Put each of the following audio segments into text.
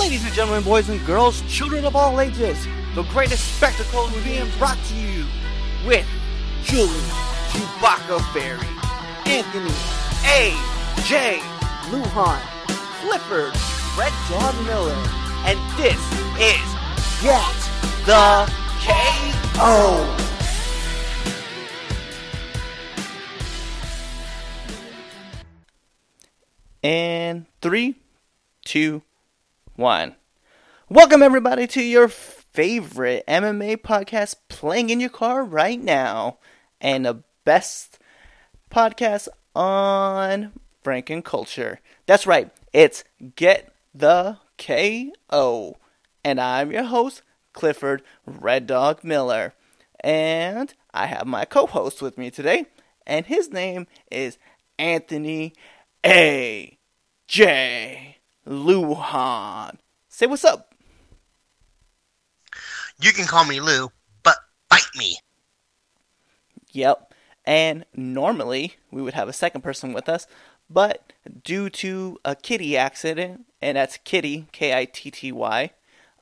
Ladies and gentlemen, boys and girls, children of all ages, the greatest spectacle is being brought to you with Julie, Chewbacca Fairy, Anthony, A, J, Luhan, Clifford, Red John Miller, and this is Get the KO. And three, two, one. Welcome everybody to your favorite MMA podcast playing in your car right now, and the best podcast on Franken culture. That's right, it's Get the KO, and I'm your host Clifford Red Dog Miller, and I have my co-host with me today, and his name is Anthony A. Luhan. Say what's up. You can call me Lou, but bite me. Yep. And normally we would have a second person with us, but due to a kitty accident, and that's Kitty, K I T T Y,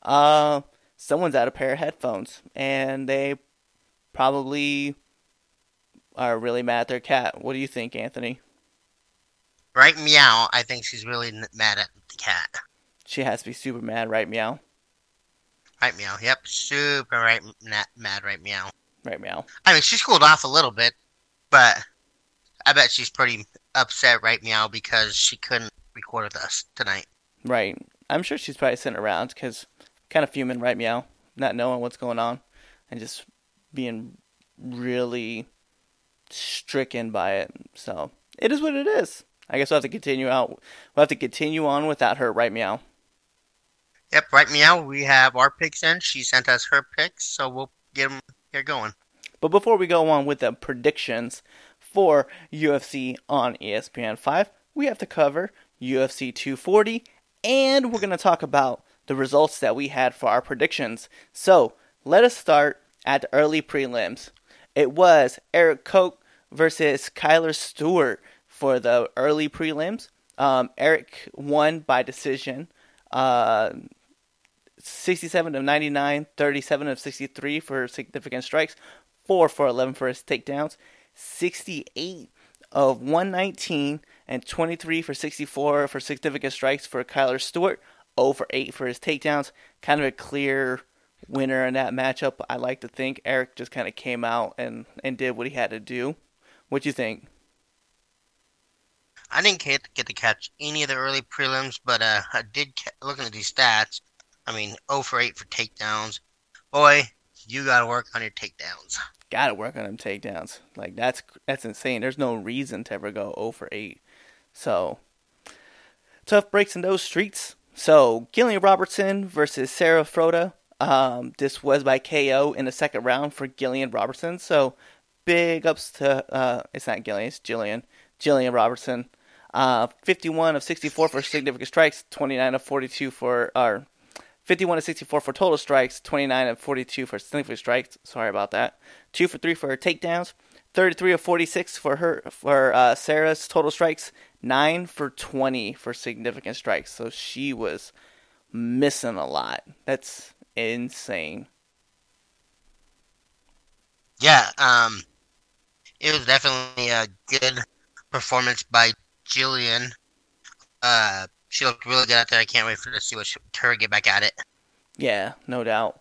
uh, someone's out a pair of headphones, and they probably are really mad at their cat. What do you think, Anthony? Right meow, I think she's really mad at the cat. She has to be super mad, right, meow? Right meow, yep, super right na- mad right meow. Right, meow. I mean, she's cooled off a little bit, but I bet she's pretty upset right meow because she couldn't record with us tonight. Right. I'm sure she's probably sitting around because kind of fuming, right, meow? Not knowing what's going on and just being really stricken by it. So it is what it is. I guess we'll have to continue out. We'll have to continue on without her, right, meow? Yep, right meow, we have our picks in. She sent us her picks, so we'll get them get going. But before we go on with the predictions for UFC on ESPN 5, we have to cover UFC 240 and we're going to talk about the results that we had for our predictions. So, let us start at the early prelims. It was Erik Koch versus Kyler Stewart for the early prelims. Um, Erik won by decision. Uh, 67 of 99, 37 of 63 for significant strikes, 4 for 11 for his takedowns, 68 of 119, and 23 for 64 for significant strikes for Kyler Stewart, 0 for 8 for his takedowns. Kind of a clear winner in that matchup. I like to think Erik just kind of came out and, and did what he had to do. What do you think? I didn't get, get to catch any of the early prelims, but uh, I did ca- looking at these stats. I mean, 0 for 8 for takedowns. Boy, you got to work on your takedowns. Got to work on them takedowns. Like that's that's insane. There's no reason to ever go 0 for 8. So tough breaks in those streets. So Gillian Robertson versus Sarah Frota. Um, this was by KO in the second round for Gillian Robertson. So big ups to uh, it's not Gillian, it's Jillian. Jillian Robertson. Uh, 51 of 64 for significant strikes, 29 of 42 for or 51 of 64 for total strikes, 29 of 42 for significant strikes. Sorry about that. Two for three for her takedowns, 33 of 46 for her for uh, Sarah's total strikes, nine for 20 for significant strikes. So she was missing a lot. That's insane. Yeah, um, it was definitely a good performance by Jillian. Uh, she looked really good out there. I can't wait for to see what she, her get back at it. Yeah, no doubt.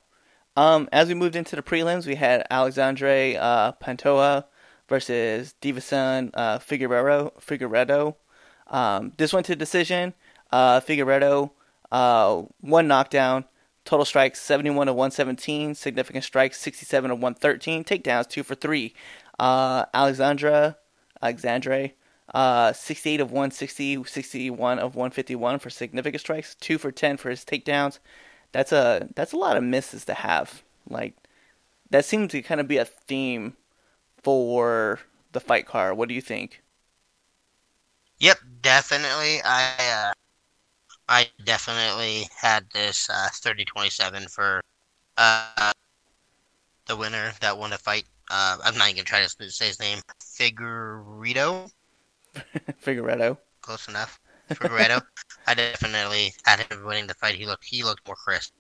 Um, as we moved into the prelims, we had Alexandre uh, Pantoja versus Deiveson uh, Figueroa. Figueiredo. Um, this went to decision. Uh, Figueiredo, uh, one knockdown, total strikes 71 of 117, significant strikes 67 of 113, takedowns two for three. Uh, Alexandra, Alexandre, uh, 68 of 160, 61 of 151 for significant strikes, two for 10 for his takedowns. That's a that's a lot of misses to have. Like that seems to kind of be a theme for the fight card. What do you think? Yep, definitely. I uh, I definitely had this uh, 30-27 for uh, the winner that won the fight. Uh, I'm not even gonna try to say his name. Figueiredo. Figueiredo. Close enough. Figueiredo. I definitely had him winning the fight. He looked he looked more crisp.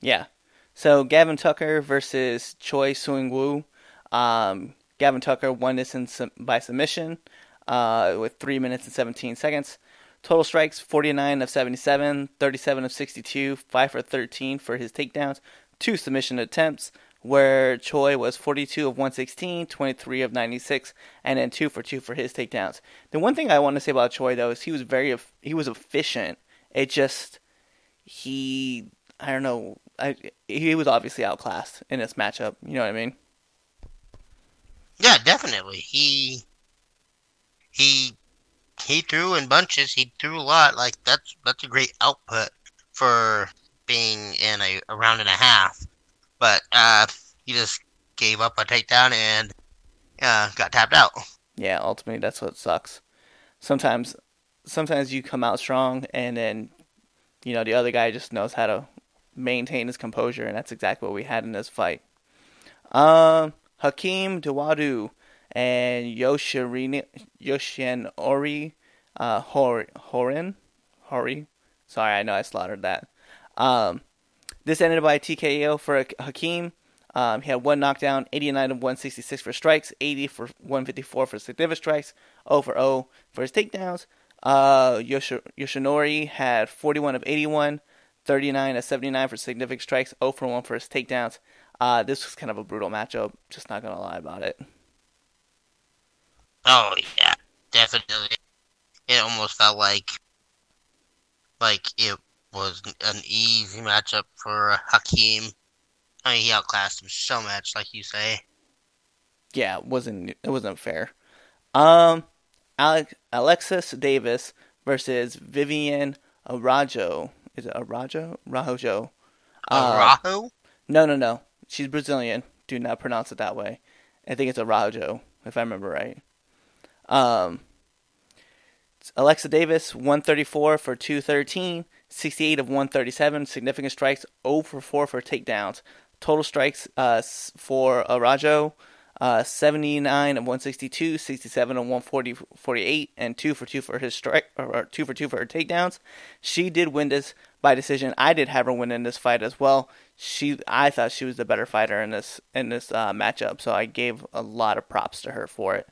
Yeah. So Gavin Tucker versus Choi Seung Woo. Um, Gavin Tucker won this in, by submission uh, with 3 minutes and 17 seconds. Total strikes 49 of 77, 37 of 62, 5 for 13 for his takedowns, two submission attempts, where Choi was 42 of 116, 23 of 96, and then 2 for 2 for his takedowns. The one thing I want to say about Choi though is he was very he was efficient. It just he I don't know, I, he was obviously outclassed in this matchup, you know what I mean? Yeah, definitely. He he he threw in bunches. He threw a lot. Like that's that's a great output for being in a, a round and a half but uh, he just gave up a takedown and uh, got tapped out. Yeah, ultimately that's what sucks. Sometimes, sometimes you come out strong, and then you know the other guy just knows how to maintain his composure, and that's exactly what we had in this fight. Um, Hakeem Dawodu and Yoshirin Yoshin Ori uh, Hor, Horin Hori. Sorry, I know I slaughtered that. Um, this ended by a TKO for Hakeem. Um, he had one knockdown, 89 of 166 for strikes, 80 for 154 for significant strikes, 0 for 0 for his takedowns. Uh, Yoshinori had 41 of 81, 39 of 79 for significant strikes, 0 for 1 for his takedowns. Uh, this was kind of a brutal matchup. Just not gonna lie about it. Oh yeah, definitely. It almost felt like like it was an easy matchup for Hakeem. I mean, he outclassed him so much, like you say. Yeah, it wasn't it wasn't fair. Um, Alex, Alexis Davis versus Vivian Arajo. Is it Arajo? Rajo. Uh, Arajo? No, no, no. She's Brazilian. Do not pronounce it that way. I think it's Arajo, if I remember right. Um, Alexa Davis, 134 for 213. 68 of 137, significant strikes, 0 for 4 for takedowns. Total strikes uh, for Arajo, uh, 79 of 162, 67 of 140, 48, and 2 for 2 for his strike, or 2 for 2 for her takedowns. She did win this by decision. I did have her win in this fight as well. She, I thought she was the better fighter in this in this uh, matchup, so I gave a lot of props to her for it.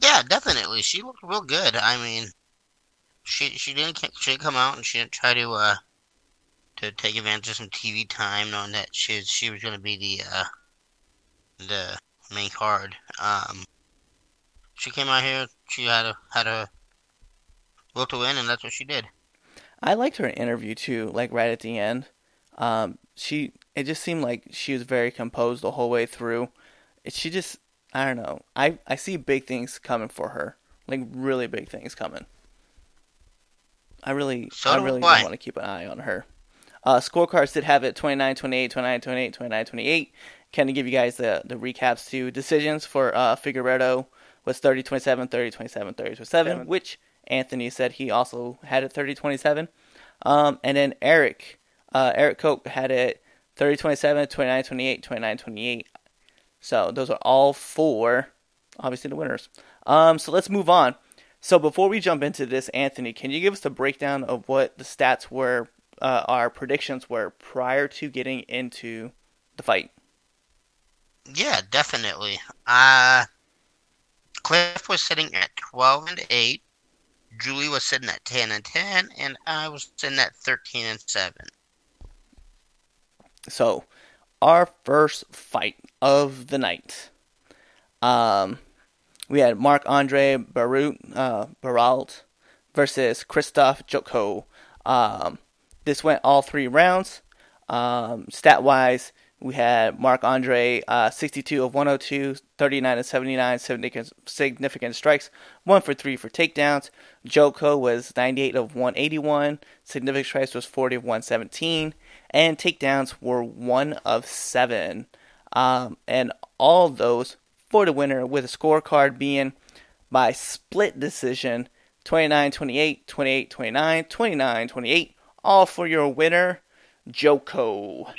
Yeah, definitely. She looked real good. I mean, she she didn't she didn't come out and she didn't try to uh to take advantage of some TV time, knowing that she she was going to be the uh the main card. Um, she came out here. She had a had a will to win, and that's what she did. I liked her interview too. Like right at the end, um, she it just seemed like she was very composed the whole way through. She just I don't know. I I see big things coming for her, like really big things coming. I really, so I really do want to keep an eye on her. Uh, scorecards did have it 29 28, 29 28, 29 28. Kind of give you guys the, the recaps to decisions for uh, Figueiredo was 30 27, 30 27, 30 27, which Anthony said he also had it 30 27. Um, and then Erik, uh, Erik Koch had it 30 27, 29 28, 29 28. So those are all four, obviously, the winners. Um, so let's move on. So before we jump into this, Anthony, can you give us a breakdown of what the stats were, uh, our predictions were prior to getting into the fight? Yeah, definitely. Uh, Cliff was sitting at 12 and 8. Julie was sitting at 10 and 10, and I was sitting at 13 and 7. So, our first fight of the night. Um, we had Marc Andre Barut, uh, Baralt versus Krzysztof Jotko. Um, this went all three rounds. Um, stat wise, we had Marc Andre uh, 62 of 102, 39 of 79, significant strikes, 1 for 3 for takedowns. Jotko was 98 of 181, significant strikes was 40 of 117, and takedowns were 1 of 7. Um, and all those for the winner with a scorecard being by split decision 29 28, 28 29, 29 28, all for your winner, Jotko.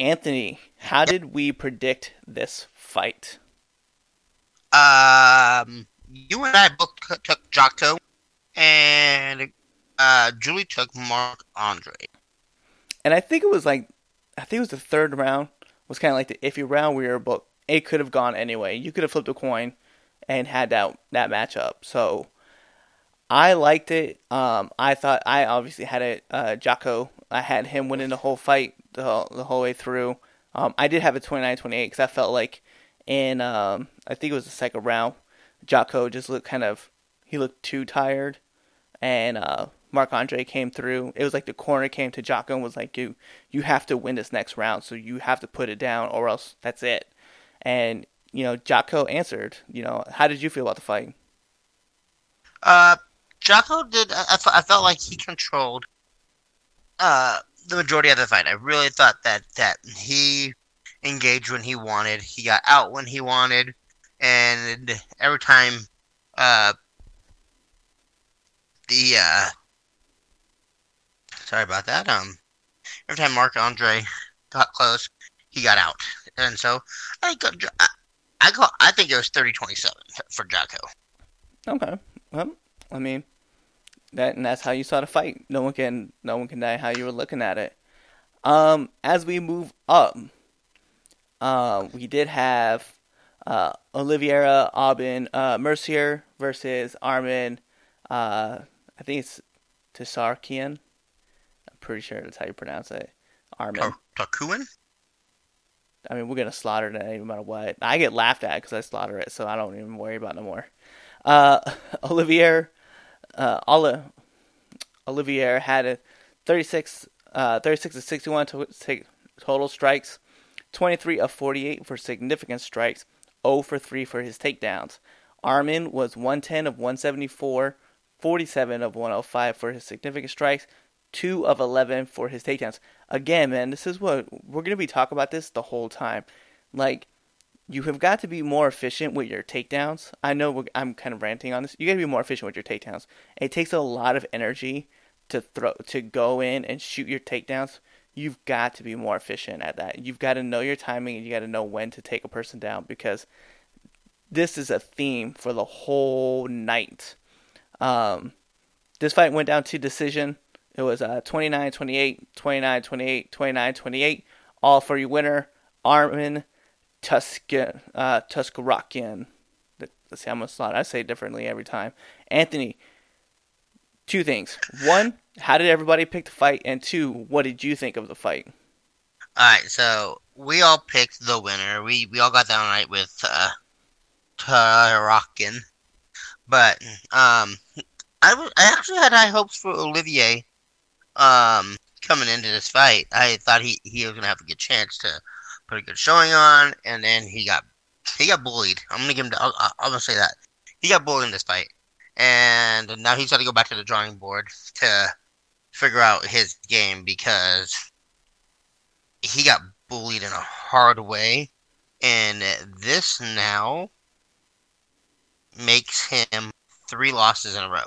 Anthony, how did we predict this fight? Um, you and I both took Jotko. and uh, Julie took Marc Andre. And I think it was like, I think it was the third round was kind of like the iffy round We were but it could have gone anyway. You could have flipped a coin and had that that matchup. So I liked it. Um, I thought I obviously had it. Uh, Jocko, I had him winning the whole fight the, the whole way through. Um, I did have a 29-28 because I felt like in um, I think it was the second round, Jocko just looked kind of he looked too tired, and uh, Marc Andre came through. It was like the corner came to Jocko and was like, "You you have to win this next round, so you have to put it down, or else that's it." And you know, Jocko answered. You know, how did you feel about the fight? Uh, Jocko did. I, I felt like he controlled uh the majority of the fight. I really thought that that he engaged when he wanted. He got out when he wanted, and every time uh the uh sorry about that um every time Marc Andre got close, he got out, and so I got I I, call, I think it was 30-27 for Jocko. Okay, well, I mean that and that's how you saw the fight. No one can no one can deny how you were looking at it. Um, as we move up, uh, we did have uh, Oliveira Aubin uh, Mercier versus Armin. Uh, I think it's Tsarukyan. I'm pretty sure that's how you pronounce it. Armin. Takuan? I mean, we're gonna slaughter it no matter what. I get laughed at because I slaughter it, so I don't even worry about no more. Uh, Olivier, uh, Olivier had a 36, uh, 36 to 61 to total strikes, 23 of 48 for significant strikes, 0 for 3 for his takedowns. Armin was 110 of 174, 47 of 105 for his significant strikes, 2 of 11 for his takedowns. Again, man, this is what we're going to be talking about this the whole time. Like, you have got to be more efficient with your takedowns. I know I'm kind of ranting on this. You got to be more efficient with your takedowns. It takes a lot of energy to throw to go in and shoot your takedowns. You've got to be more efficient at that. You've got to know your timing and you got to know when to take a person down because this is a theme for the whole night. Um, this fight went down to decision. It was uh, 29 28, 29 28, 29 28. All for your winner, Armin Tuscan, uh. Let's see, I'm gonna slot. I say differently every time. Anthony, two things. One, how did everybody pick the fight? And two, what did you think of the fight? All right, so we all picked the winner. We we all got that right with uh, but um, I, was, I actually had high hopes for Olivier um, coming into this fight. I thought he, he was gonna have a good chance to put a good showing on, and then he got he got bullied. I'm gonna give him. i I'm gonna say that he got bullied in this fight, and now he's got to go back to the drawing board to figure out his game because he got bullied in a hard way, and this now makes him three losses in a row.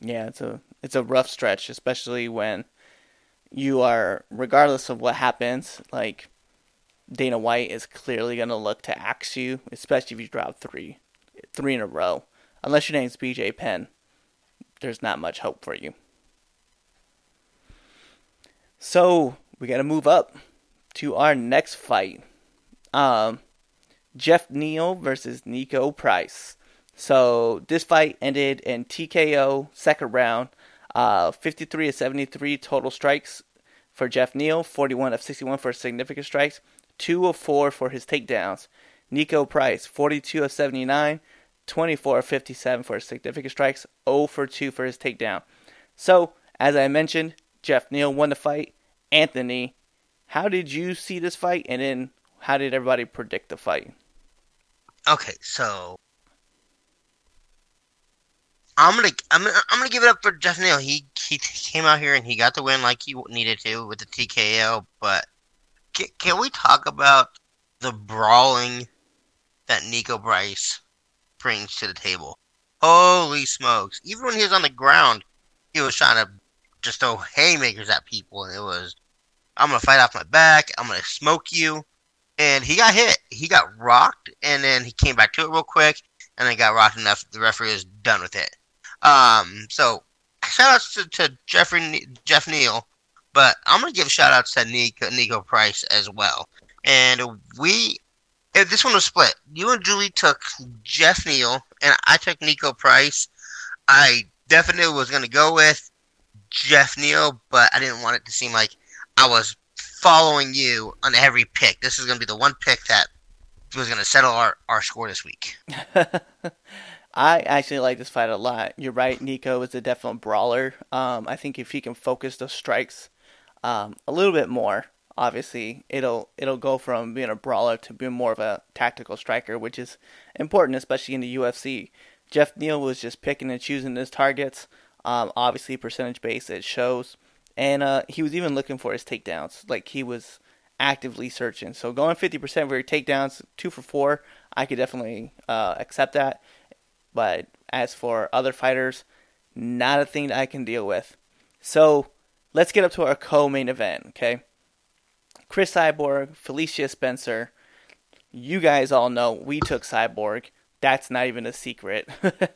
Yeah, it's a it's a rough stretch, especially when you are regardless of what happens, like Dana White is clearly going to look to axe you, especially if you drop three, three in a row. Unless your name's BJ Penn, there's not much hope for you. So we got to move up to our next fight. Um, Geoff Neal versus Niko Price. So this fight ended in TKO second round. Uh, 53 of 73 total strikes for Geoff Neal, 41 of 61 for significant strikes, 2 of 4 for his takedowns. Niko Price, 42 of 79, 24 of 57 for his significant strikes, 0 for 2 for his takedown. So, as I mentioned, Geoff Neal won the fight. Anthony, how did you see this fight? And then how did everybody predict the fight? Okay, so I'm gonna I'm I'm gonna give it up for Geoff Neal. He he came out here and he got the win like he needed to with the TKO, but can, can we talk about the brawling that Niko Price brings to the table? Holy smokes! Even when he was on the ground, he was trying to just throw haymakers at people, and it was, "I'm gonna fight off my back. I'm gonna smoke you." And he got hit. He got rocked, and then he came back to it real quick, and then got rocked enough. The referee was done with it. Um, so shout outs to, to Jeffrey Geoff Neal, but I'm gonna give shout outs to Niko, Niko Price as well. And we, if this one was split. You and Julie took Geoff Neal, and I took Niko Price. I definitely was gonna go with Geoff Neal, but I didn't want it to seem like I was following you on every pick. This is gonna be the one pick that was gonna settle our, our score this week. I actually like this fight a lot. You're right, Niko is a definite brawler. Um, I think if he can focus the strikes um, a little bit more, obviously it'll it'll go from being a brawler to being more of a tactical striker, which is important, especially in the UFC. Geoff Neal was just picking and choosing his targets. Um, obviously, percentage base it shows, and uh, he was even looking for his takedowns. Like he was actively searching. So going 50% for your takedowns, two for four, I could definitely uh, accept that. But as for other fighters, not a thing that I can deal with. So let's get up to our co-main event, okay? Cris Cyborg, Felicia Spencer. You guys all know we took Cyborg. That's not even a secret.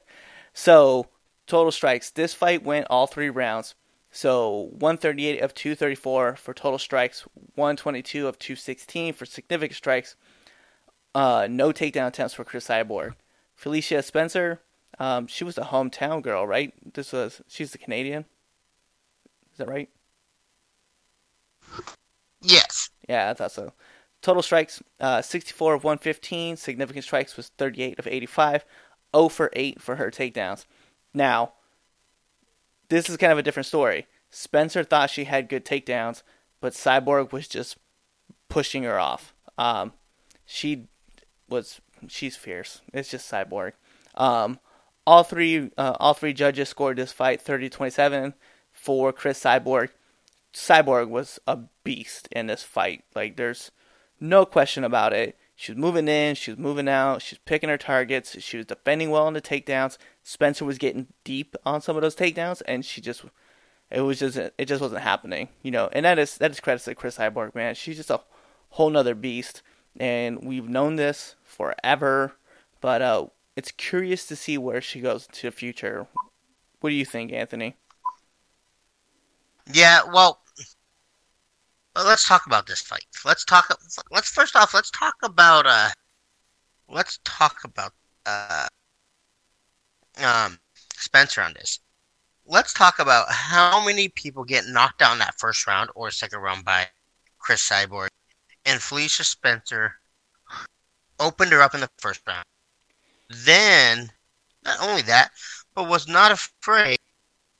so, total strikes. This fight went all three rounds. So, 138 of 234 for total strikes, 122 of 216 for significant strikes. Uh, no takedown attempts for Cris Cyborg. Felicia Spencer, um, she was a hometown girl, right? This was she's the Canadian. Is that right? Yes. Yeah, I thought so. Total strikes, uh, 64 of 115. Significant strikes was 38 of 85. 0 for 8 for her takedowns. Now, this is kind of a different story. Spencer thought she had good takedowns, but Cyborg was just pushing her off. Um, she was she's fierce. It's just Cyborg. Um, all three uh, all three judges scored this fight 30-27 for Cris Cyborg. Cyborg was a beast in this fight. Like there's no question about it. She was moving in, she was moving out, she was picking her targets, she was defending well on the takedowns. Spencer was getting deep on some of those takedowns, and she just it was just it just wasn't happening, you know. And that is that is credit to Cris Cyborg, man. She's just a whole nother beast, and we've known this forever. But uh, it's curious to see where she goes to the future. What do you think, Anthony? Yeah, well, let's talk about this fight. Let's talk. Let's first off, let's talk about. Uh, let's talk about uh, um, Spencer on this. Let's talk about how many people get knocked down that first round or second round by Cris Cyborg, and Felicia Spencer opened her up in the first round. Then, not only that, but was not afraid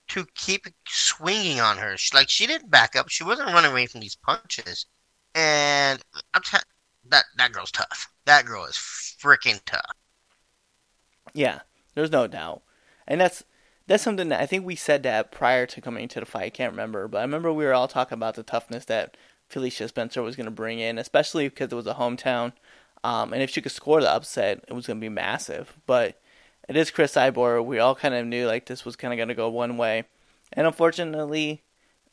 to keep swinging on her. She, like she didn't back up. She wasn't running away from these punches. And I'm t- that that girl's tough. That girl is freaking tough. Yeah, there's no doubt. And that's that's something that I think we said that prior to coming to the fight. I can't remember, but I remember we were all talking about the toughness that Felicia Spencer was going to bring in, especially because it was a hometown. Um, and if she could score the upset, it was going to be massive. But it is Cris Cyborg. We all kind of knew like this was kind of going to go one way, and unfortunately,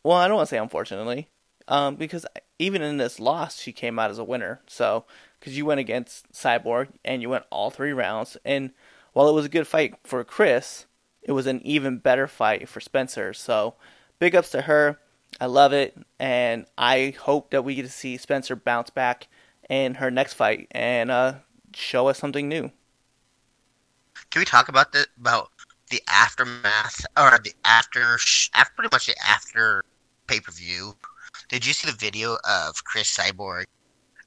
well, I don't want to say unfortunately, um, because even in this loss, she came out as a winner. So because you went against Cyborg and you went all three rounds, and while it was a good fight for Cris, it was an even better fight for Spencer. So big ups to her. I love it, and I hope that we get to see Spencer bounce back in her next fight and uh, show us something new. Can we talk about the about the aftermath or the after, after pretty much the after pay per view? Did you see the video of Cris Cyborg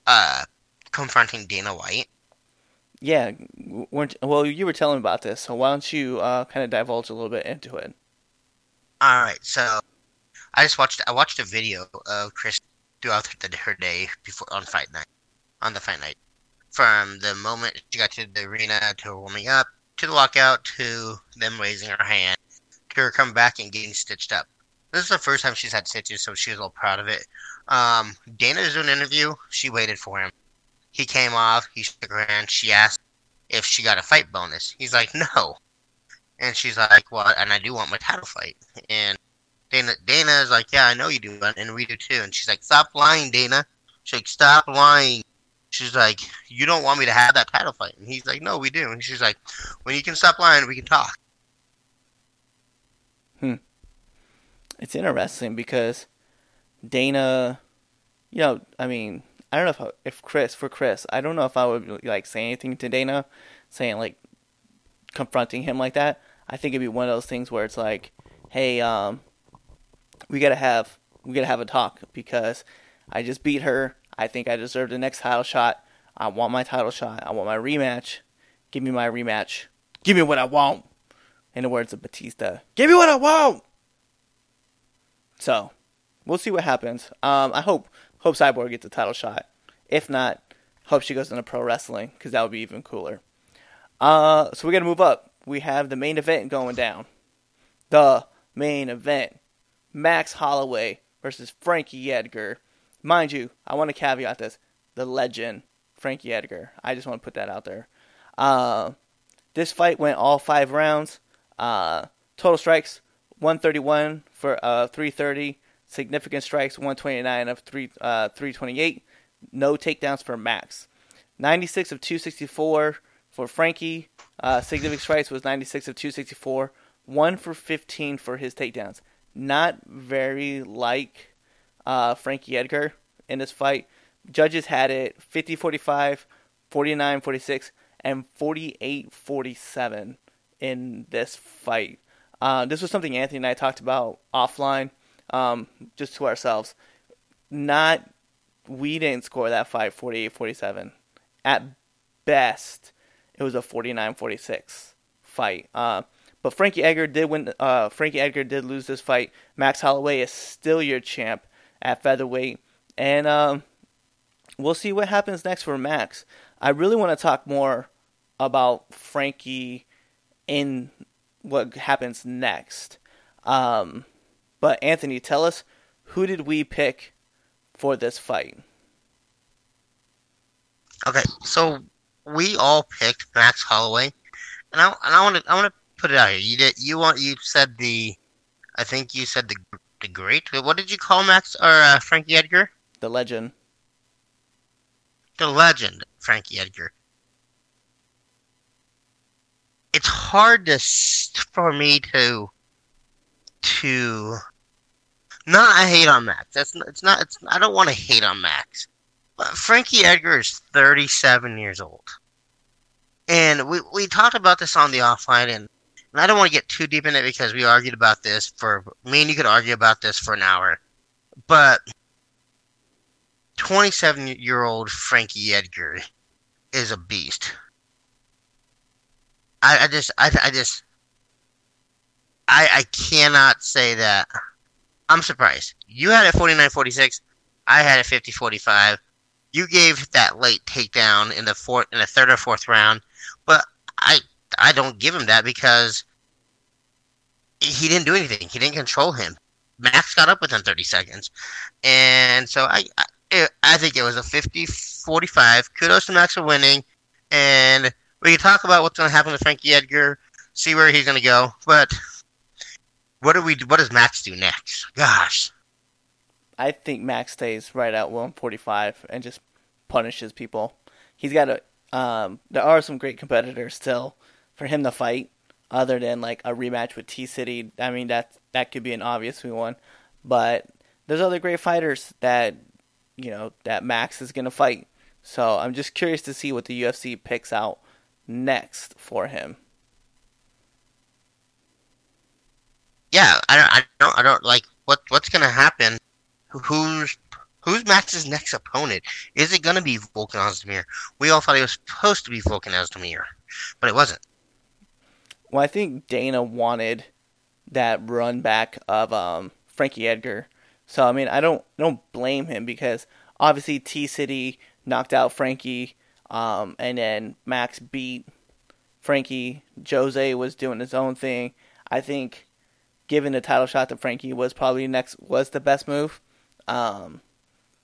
uh, confronting Dana White? Yeah, well, you were telling about this, so why don't you uh, kind of divulge a little bit into it? All right, so I just watched I watched a video of Cris throughout her day before on fight night, on the fight night, from the moment she got to the arena to her warming up to the lockout to them raising her hand to her coming back and getting stitched up. This is the first time she's had stitches, so she was all proud of it. Um, Dana's doing an interview. She waited for him. He came off. He shook her hand. She asked if she got a fight bonus. He's like, no. And she's like, well, and I do want my title fight. And Dana, Dana is like, yeah, I know you do, and we do too. And she's like, stop lying, Dana. She's like, stop lying. She's like, you don't want me to have that title fight. And he's like, no, we do. And she's like, when you can stop lying, we can talk. Hmm. it's interesting because Dana, you know, I mean, I don't know if if Cris for Cris, I don't know if I would like say anything to Dana, saying like confronting him like that. I think it'd be one of those things where it's like, hey, um, we gotta have we gotta have a talk because I just beat her. I think I deserve the next title shot. I want my title shot. I want my rematch. Give me my rematch. Give me what I want. In the words of Batista, give me what I want. So, we'll see what happens. Um, I hope hope Cyborg gets a title shot. If not, hope she goes into pro wrestling because that would be even cooler. Uh, so we're gonna move up. We have the main event going down. The main event: Max Holloway versus Frankie Edgar. Mind you, I want to caveat this: the legend Frankie Edgar. I just want to put that out there. Uh, this fight went all five rounds. Uh, total strikes 131 for uh, 330. Significant strikes 129 of three uh, 328. No takedowns for Max. 96 of 264 for Frankie. Uh, significant strikes was 96 of 264. One for 15 for his takedowns. Not very like uh, Frankie Edgar in this fight. Judges had it 50 45, 49 46, and 48 47 in this fight. Uh, this was something Anthony and I talked about offline, um, just to ourselves. Not, we didn't score that fight 48 47. At best, it was a 49 46 fight. Uh, but Frankie Edgar did win. Uh, Frankie Edgar did lose this fight. Max Holloway is still your champ at featherweight, and um, we'll see what happens next for Max. I really want to talk more about Frankie in what happens next. Um, but Anthony, tell us who did we pick for this fight? Okay, so we all picked Max Holloway, and I and I want to I want to put it out here. You did you want you said the, I think you said the the great. What did you call Max or uh, Frankie Edgar? The legend. The legend, Frankie Edgar. It's hard to for me to to not I hate on Max. That's it's not. It's I don't want to hate on Max. Frankie Edgar is 37 years old. And we, we talked about this on the offline, and, and I don't want to get too deep in it because we argued about this for me and you could argue about this for an hour. But 27 year old Frankie Edgar is a beast. I, I just, I, I just, I, I cannot say that. I'm surprised. You had it 49 46. I had it 50 45 you gave that late takedown in the fourth, in the third or fourth round, but I I don't give him that because he didn't do anything. He didn't control him. Max got up within 30 seconds, and so I I, I think it was a 50-45. Kudos to Max for winning, and we can talk about what's going to happen to Frankie Edgar, see where he's going to go, but. What do we? What does Max do next? Gosh, I think Max stays right at 145 and just punishes people. He's got a. Um, there are some great competitors still for him to fight, other than like a rematch with T City. I mean that that could be an obvious one, but there's other great fighters that you know that Max is gonna fight. So I'm just curious to see what the UFC picks out next for him. Yeah, I don't, I don't, I don't like what what's gonna happen who's who's Max's next opponent? Is it going to be Volkan Ozdemir? We all thought it was supposed to be Volkan Ozdemir, but it wasn't. Well, I think Dana wanted that run back of um, Frankie Edgar. So I mean, I don't don't blame him because obviously T City knocked out Frankie, um, and then Max beat Frankie. Jose was doing his own thing. I think giving the title shot to Frankie was probably next was the best move. Um,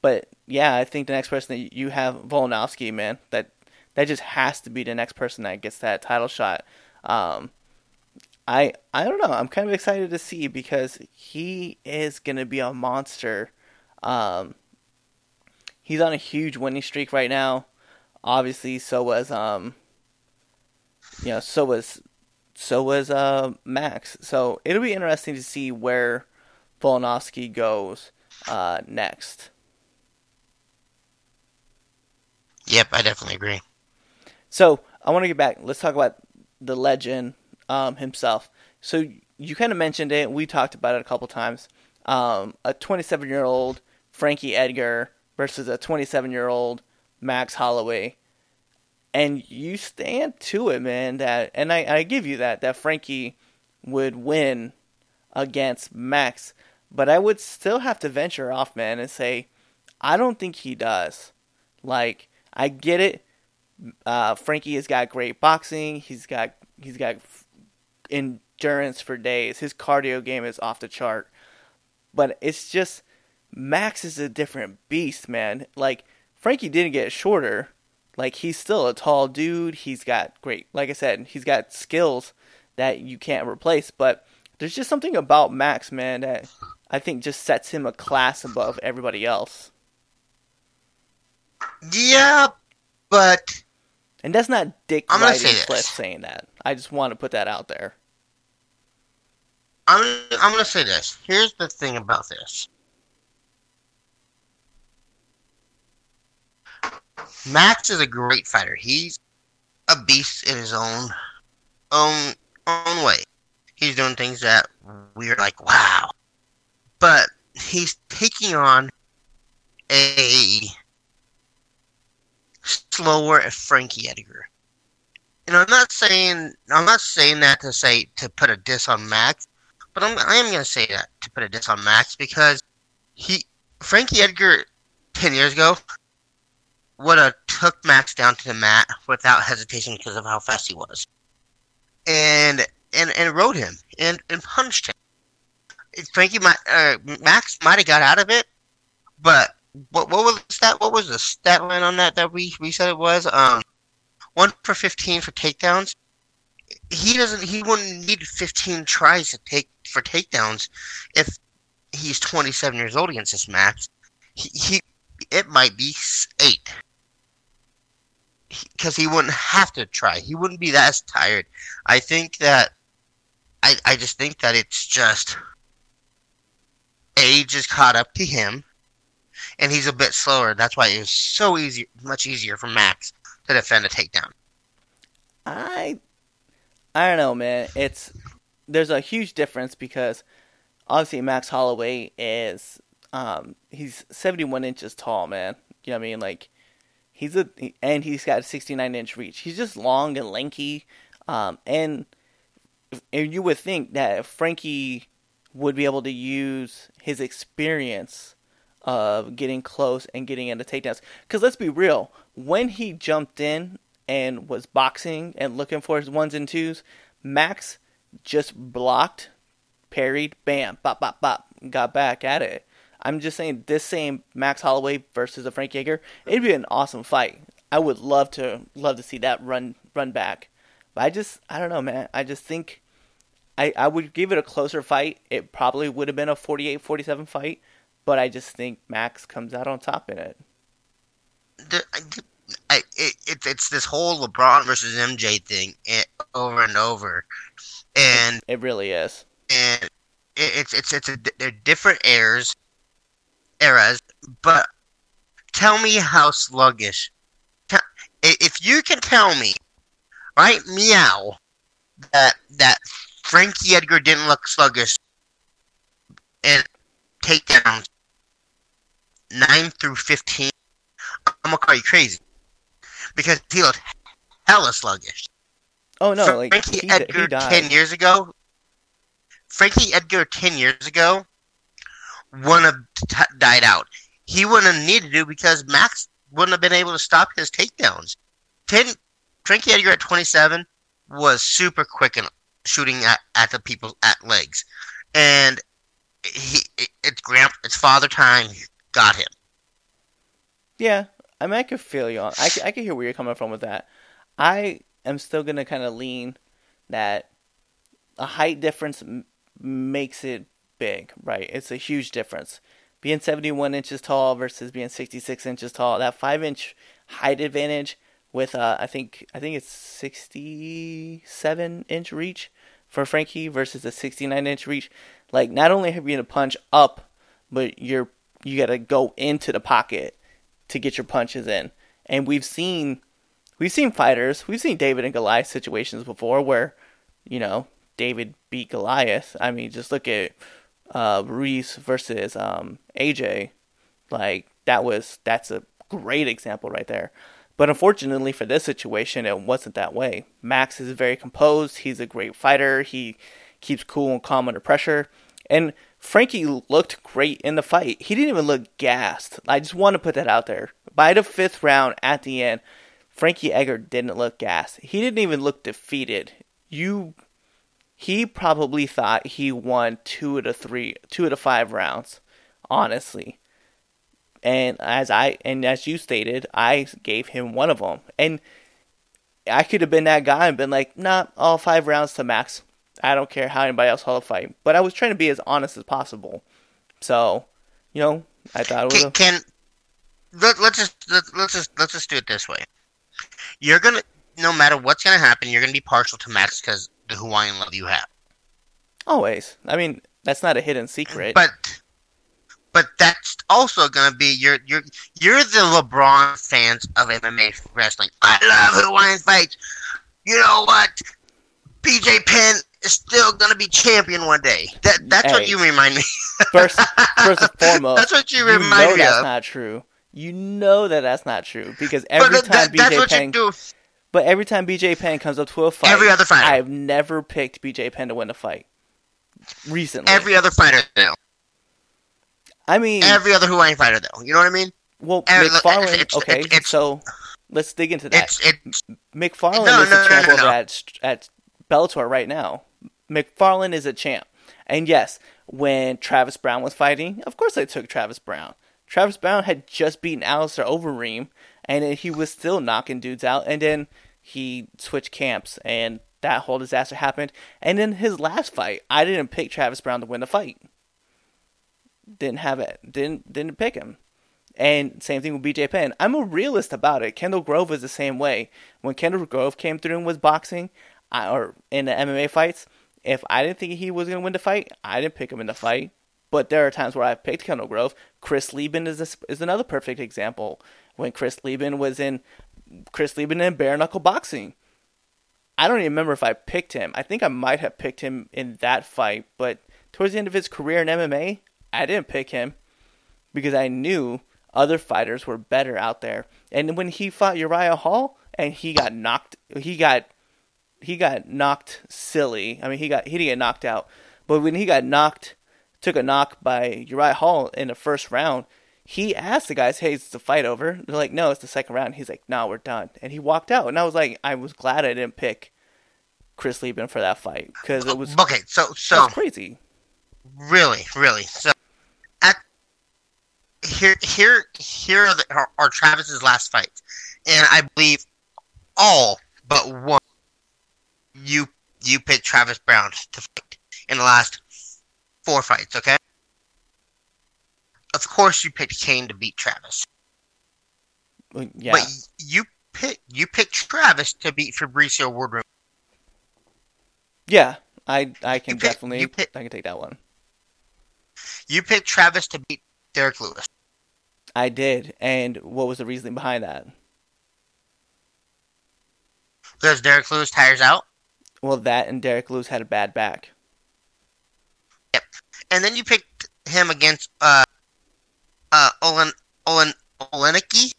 but yeah, I think the next person that you have Volkanovski, man, that that just has to be the next person that gets that title shot. Um, I I don't know. I'm kind of excited to see because he is gonna be a monster. Um, he's on a huge winning streak right now. Obviously, so was um, you know, so was so was uh Max. So it'll be interesting to see where Volkanovski goes uh, next. Yep, I definitely agree. So I want to get back. Let's talk about the legend um, himself. So you kind of mentioned it. We talked about it a couple times. Um, a 27 year old Frankie Edgar versus a 27 year old Max Holloway. And you stand to it, man. That and I, I give you that that Frankie would win against Max, but I would still have to venture off, man, and say I don't think he does. Like I get it. Uh, Frankie has got great boxing. He's got he's got endurance for days. His cardio game is off the chart. But it's just Max is a different beast, man. Like Frankie didn't get shorter. Like he's still a tall dude. He's got great, like I said, he's got skills that you can't replace. But there's just something about Max, man, that I think just sets him a class above everybody else. Yeah, but and that's not Dick I'm gonna say Cliff this. saying that. I just want to put that out there. I'm I'm gonna say this. Here's the thing about this. Max is a great fighter. He's a beast in his own own own way. He's doing things that we're like, wow. But he's taking on a slower Frankie Edgar. And I'm not saying I'm not saying that to say to put a diss on Max, but I'm I am gonna say that to put a diss on Max because he Frankie Edgar ten years ago would have took Max down to the mat without hesitation because of how fast he was, and and and rode him and and punched him. Frankie might uh, Max might have got out of it, but what what was the stat? What was the stat line on that that we we said it was? Um, one for fifteen for takedowns. He doesn't. He wouldn't need fifteen tries to take for takedowns if he's twenty seven years old against this Max. He, he it might be eight because he wouldn't have to try. He wouldn't be that tired. I think that I I just think that it's just age is caught up to him, and he's a bit slower. That's why it was so easy, much easier for Max to defend a takedown. I I don't know, man. It's there's a huge difference because obviously Max Holloway is um he's 71 inches tall, man. You know what I mean? Like he's a and he's got a 69 inch reach. He's just long and lanky, um, and and you would think that Frankie would be able to use his experience of getting close and getting into takedowns. Because let's be real, when he jumped in and was boxing and looking for his ones and twos, Max just blocked, parried, bam, bop, bop, bop, got back at it. I'm just saying this same Max Holloway versus a Frankie Edgar, it'd be an awesome fight. I would love to love to see that run run back. But I just I don't know, man. I just think I, I would give it a closer fight. It probably would have been a 48-47 fight, but I just think Max comes out on top in it. The, I, it, it, it's this whole LeBron versus MJ thing eh, over and over, and It really is. and it, it's it's it's a, they're different eras, eras. But tell me how sluggish. If you can tell me, right, meow, that that Frankie Edgar didn't look sluggish, and takedowns nine through fifteen, I'm gonna call you crazy because he looked hella sluggish. Oh no, like Frankie he, Edgar he died. ten years ago. Frankie Edgar ten years ago wouldn't have t- died out. He wouldn't have needed to because Max wouldn't have been able to stop his takedowns. Ten Frankie Edgar at twenty seven was super quick and shooting at, at the people at legs, and he it, it's grand it's father time got him. Yeah, I mean, I could feel you on. I, I can hear where you're coming from with that. I am still gonna kind of lean that a height difference m- makes it big, right? It's a huge difference. Being 71 inches tall versus being 66 inches tall, that five inch height advantage with uh, I think I think it's 67 inch reach for Frankie versus a 69 inch reach. Like not only have you to punch up, but you're you got to go into the pocket to get your punches in. And we've seen we've seen fighters, we've seen David and Goliath situations before where you know David beat Goliath. I mean, just look at uh, Ruiz versus um, AJ. Like that was that's a great example right there. But unfortunately for this situation, it wasn't that way. Max is very composed. He's a great fighter. He keeps cool and calm under pressure. And Frankie looked great in the fight. He didn't even look gassed. I just want to put that out there. By the fifth round at the end, Frankie Edgar didn't look gassed. He didn't even look defeated. You he probably thought he won two of the three two of the five rounds, honestly. And as I and as you stated, I gave him one of them. And I could have been that guy and been like, nah, all five rounds to Max. I don't care how anybody else held a fight. But I was trying to be as honest as possible. So, you know, I thought it was. Can, a... can let, let's just let, let's just let's just do it this way. You're gonna, no matter what's gonna happen, you're gonna be partial to Max because the Hawaiian love you have. Always. I mean, that's not a hidden secret. But but that's also gonna be you're you're you're the LeBron fans of MMA wrestling. I love Hawaiian fights. You know what? BJ Penn is still gonna be champion one day. That that's hey, what you remind me. first, first and foremost, that's what you remind you know me that's of. not true. You know that that's not true because every but time that, BJ Penn, but every time BJ Penn comes up to a fight, every other fighter, I've never picked BJ Penn to win a fight. Recently, every other fighter though. I mean, every other Hawaiian fighter, though. You know what I mean? Well, every, Macfarlane. It's, okay, it's, it's, so let's dig into that. It's, Macfarlane no, is no, a champ no, no, at at Bellator right now. Macfarlane is a champ, and yes, when Travis Browne was fighting, of course I took Travis Browne. Travis Browne had just beaten Alistair Overeem, and he was still knocking dudes out, and then he switched camps, and that whole disaster happened. And then his last fight, I didn't pick Travis Browne to win the fight didn't have it. Didn't didn't pick him. And same thing with BJ Penn. I'm a realist about it. Kendall Grove was the same way. When Kendall Grove came through and was boxing, I, or in the MMA fights, if I didn't think he was going to win the fight, I didn't pick him in the fight. But there are times where I've picked Kendall Grove. Chris Leben is is another perfect example. When Chris Leben was in Chris Leben in bare knuckle boxing, I don't even remember if I picked him. I think I might have picked him in that fight, but towards the end of his career in MMA, I didn't pick him because I knew other fighters were better out there. And when he fought Uriah Hall and he got knocked, he got he got knocked silly. I mean, he got he didn't get knocked out, but when he got knocked, took a knock by Uriah Hall in the first round, he asked the guys, "Hey, is the fight over?" They're like, "No, it's the second round." He's like, "No, we're done," and he walked out. And I was like, I was glad I didn't pick Chris Leben for that fight because it was okay. So so crazy. Really, really. So at here here here are, the, are, are Travis's last fights, and I believe all but one you you picked Travis Browne to fight in the last four fights. Okay, of course you picked Cain to beat Travis. Yeah, but you pick you picked Travis to beat Fabricio Werdum. Yeah, I I can You pick- definitely you pick- I can take that one. You picked Travis to beat Derrick Lewis. I did, and what was the reasoning behind that? Because Derrick Lewis tires out. Well, that and Derrick Lewis had a bad back. Yep. And then you picked him against uh uh Olen Olen Olenicki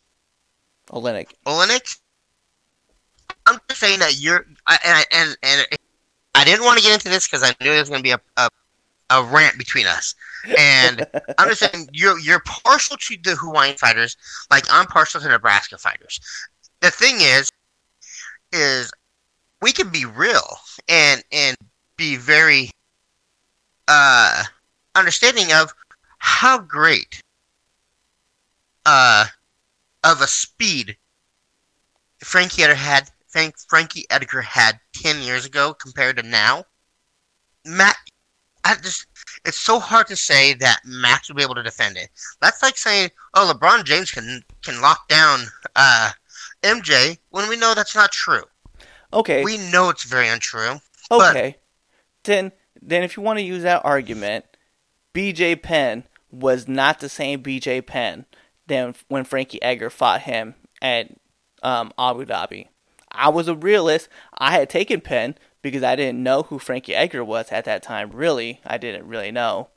Olenek. Olenek. I'm just saying that you're I, and I, and and I didn't want to get into this because I knew there was going to be a, a a rant between us. And I'm just saying you're you're partial to the Hawaiian fighters, like I'm partial to Nebraska fighters. The thing is, is we can be real and and be very uh understanding of how great uh of a speed Frankie Edgar had Frank, Frankie Edgar had ten years ago compared to now. Matt I just it's so hard to say that Max will be able to defend it. That's like saying, "Oh, LeBron James can can lock down uh, MJ," when we know that's not true. Okay. We know it's very untrue. okay. Then then if you want to use that argument, BJ Penn was not the same BJ Penn than when Frankie Edgar fought him at um, Abu Dhabi. I was a realist. I had taken Penn because I didn't know who Frankie Edgar was at that time. Really, I didn't really know.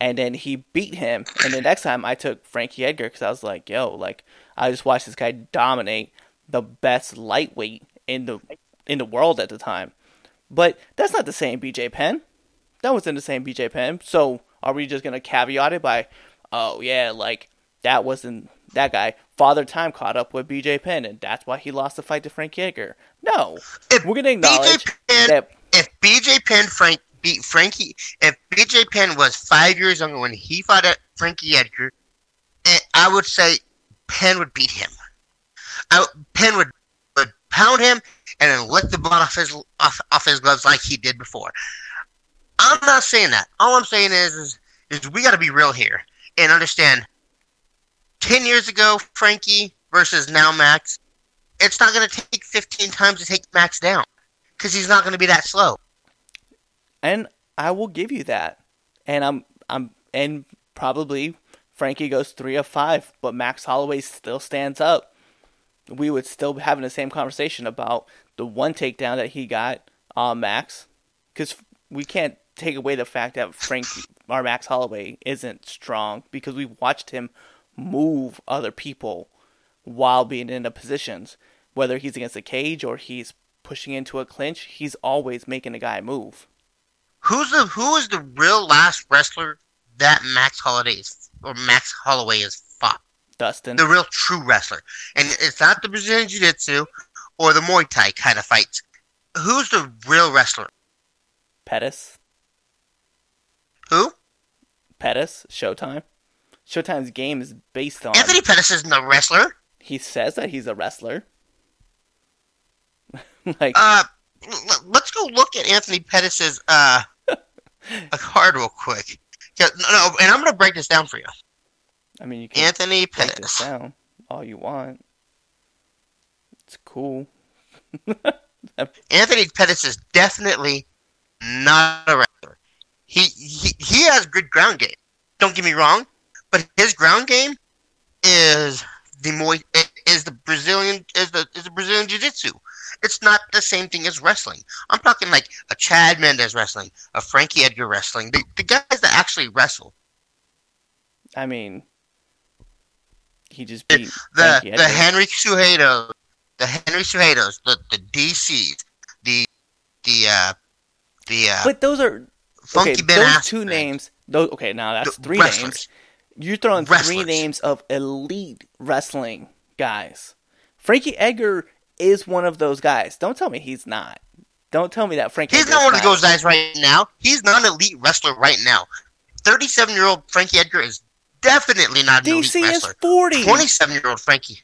And then he beat him. And the next time I took Frankie Edgar because I was like, yo, like I just watched this guy dominate the best lightweight in the in the world at the time. But that's not the same BJ Penn. That wasn't the same BJ Penn. So are we just gonna caveat it by, oh yeah, like that wasn't that guy. Father Time caught up with BJ Penn, and that's why he lost the fight to Frank Edgar. No, If we're gonna acknowledge BJ Penn, that if BJ Penn Frank beat Frankie, if BJ Penn was five years younger when he fought at Frankie Edgar, eh, I would say Penn would beat him. I, Penn would, would pound him and then lick the blood off his off, off his gloves like he did before. I'm not saying that. All I'm saying is is, is we got to be real here and understand. Ten years ago, Frankie versus now Max, it's not going to take 15 times to take Max down because he's not going to be that slow. and I will give you that. And I'm I'm and probably Frankie goes three of five, but Max Holloway still stands up. We would still be having the same conversation about the one takedown that he got on Max, because we can't take away the fact that Frank or Max Holloway isn't strong because we watched him move other people while being in the positions. Whether he's against a cage or he's pushing into a clinch, he's always making a guy move. Who's the who is the real last wrestler that Max Holloway is or Max Holloway is fought? Dustin. The real true wrestler, and it's not the Brazilian Jiu Jitsu or the Muay Thai kind of fights. Who's the real wrestler? Pettis. Who? Pettis. Showtime. Showtime's game is based on. Anthony Pettis isn't a wrestler. He says that he's a wrestler. like, Uh, l- let's go look at Anthony Pettis's uh a card real quick. Yeah, no, no, and I'm gonna break this down for you. I mean, you can Anthony break this Pettis. down all you want. Cool. Anthony Pettis is definitely not a wrestler. He he he has good ground game. Don't get me wrong, but his ground game is the Muay is the Brazilian is the is the Brazilian Jiu Jitsu. It's not the same thing as wrestling. I'm talking like a Chad Mendes wrestling, a Frankie Edgar wrestling, the, the guys that actually wrestle. I mean, he just beat The the. Henry Cejudo, the Henry Cejudos, the the DCs, the the uh the uh But those are Funky okay. Ben those Askren. two names. Those okay. Now that's The three wrestlers. names. You're throwing three names of elite wrestling guys. Frankie Edgar is one of those guys. Don't tell me he's not. Don't tell me that Frankie. He's Edgar's not one of those guys right now. He's not an elite wrestler right now. 37 year old Frankie Edgar is definitely not an DC elite is wrestler. forty. 27 year old Frankie.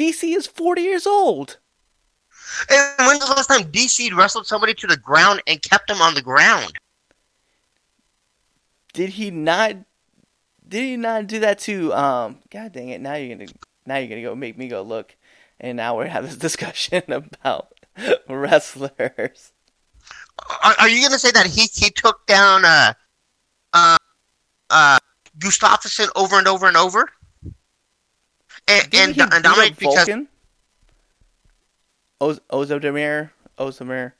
DC is forty years old. And when's the last time DC wrestled somebody to the ground and kept him on the ground? Did he not? Did he not do that to? Um. God dang it! Now you're gonna. Now you're gonna go make me go look, and now we're having this discussion about wrestlers. Are, are you to say that he, he took down uh, uh, uh, Gustafsson over and over and over? And, Didn't and, he and beat Dominic up because Volkan? Oz- Ozodemir, Ozomir.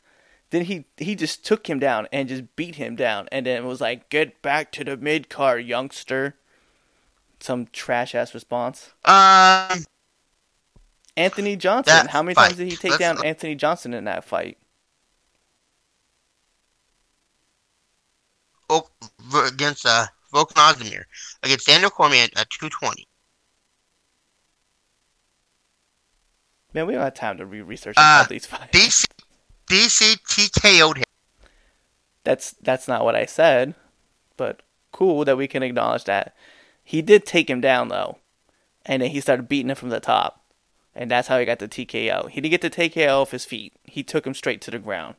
Then he he just took him down and just beat him down, and then was like, "Get back to the mid car, youngster." Some trash ass response. um, Anthony Johnson. How many fight. times did he take Let's down look. Anthony Johnson in that fight? Vol- against uh, Volkan Ozdemir against Daniel Cormier at 220. Man, we don't have time to re-research Uh, all these fights. DC DC TKO'd him. That's that's not what I said, but cool that we can acknowledge that he did take him down though, and then he started beating him from the top, and that's how he got the TKO. He didn't get the TKO off his feet. He took him straight to the ground.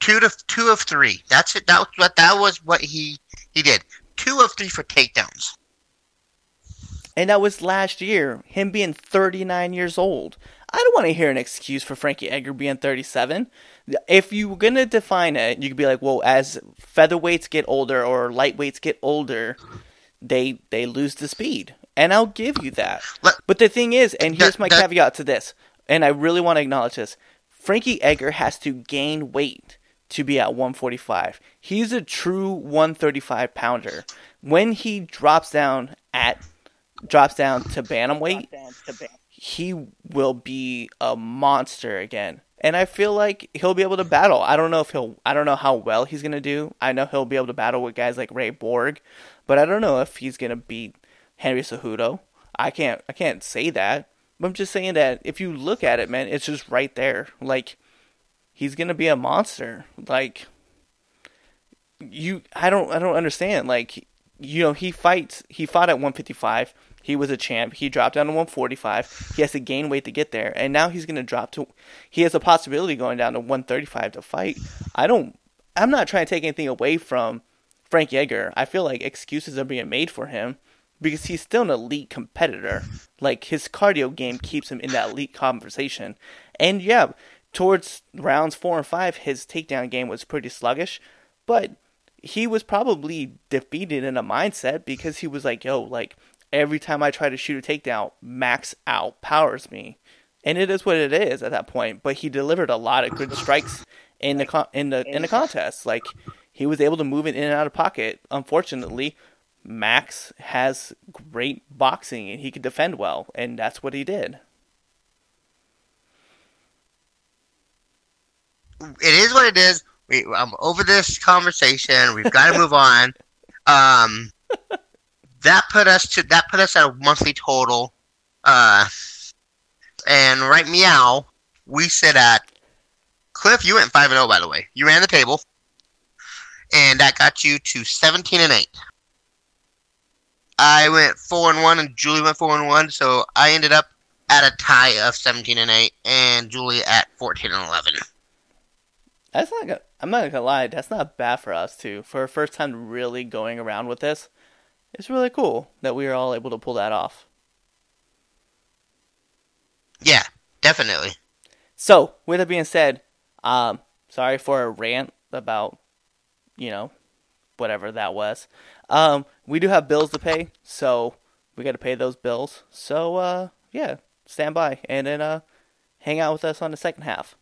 Two to two of three. That's it. That was what that was what he he did. Two of three for takedowns. And that was last year, him being 39 years old. I don't want to hear an excuse for Frankie Edgar being 37. If you were going to define it, you could be like, well, as featherweights get older or lightweights get older, they they lose the speed. And I'll give you that. But the thing is, and here's my caveat to this, and I really want to acknowledge this Frankie Edgar has to gain weight to be at 145. He's a true 135 pounder. When he drops down at drops down to bantamweight, he will be a monster again. And I feel like he'll be able to battle. I don't know if he'll I don't know how well he's going to do. I know he'll be able to battle with guys like Ray Borg, but I don't know if he's going to beat Henry Cejudo. I can't I can't say that. But I'm just saying that if you look at it, man, it's just right there. Like he's going to be a monster. Like you I don't I don't understand. Like you know, he fights he fought at 155 he was a champ. He dropped down to 145. He has to gain weight to get there, and now he's going to drop to. He has a possibility going down to 135 to fight. I don't. I'm not trying to take anything away from Frank Edgar. I feel like excuses are being made for him because he's still an elite competitor. Like his cardio game keeps him in that elite conversation. And yeah, towards rounds four and five, his takedown game was pretty sluggish, but he was probably defeated in a mindset because he was like, yo, like every time I try to shoot a takedown, Max outpowers me. And it is what it is at that point. But he delivered a lot of good strikes in the con- in the in the contest. Like he was able to move it in and out of pocket. Unfortunately, Max has great boxing and he could defend well, and that's what he did. It is what it is. We, I'm over this conversation. We've got to move on. Um, that put us to that put us at a monthly total. Uh, and right meow, we sit at Cliff. You went five and zero, oh, by the way. You ran the table, and that got you to seventeen and eight. I went four and one, and Julie went four and one. So I ended up at a tie of seventeen and eight, and Julie at fourteen and eleven. That's not. Gonna, I'm not gonna lie. That's not bad for us too. For our first time really going around with this, it's really cool that we are all able to pull that off. Yeah, definitely. So, with that being said, um, sorry for a rant about, you know, whatever that was. Um, we do have bills to pay, so we got to pay those bills. So, uh, yeah, stand by and then uh, hang out with us on the second half.